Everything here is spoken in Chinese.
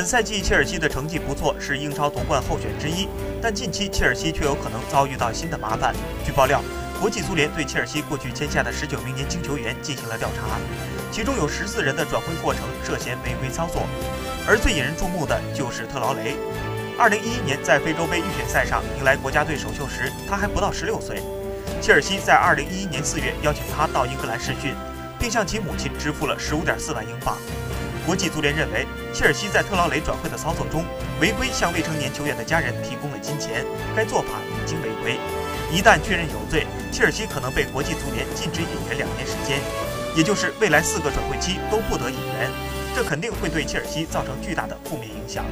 本赛季切尔西的成绩不错，是英超夺冠候选之一，但近期切尔西却有可能遭遇到新的麻烦。据爆料，国际足联对切尔西过去签下的十九名年轻球员进行了调查，其中有十四人的转会过程涉嫌违规操作，而最引人注目的就是特劳雷。二零一一年在非洲杯预选赛上迎来国家队首秀时，他还不到十六岁。切尔西在二零一一年四月邀请他到英格兰试训，并向其母亲支付了十五点四万英镑。国际足联认为，切尔西在特劳雷转会的操作中违规向未成年球员的家人提供了金钱，该做法已经违规。一旦确认有罪，切尔西可能被国际足联禁止引援两年时间，也就是未来四个转会期都不得引援。这肯定会对切尔西造成巨大的负面影响。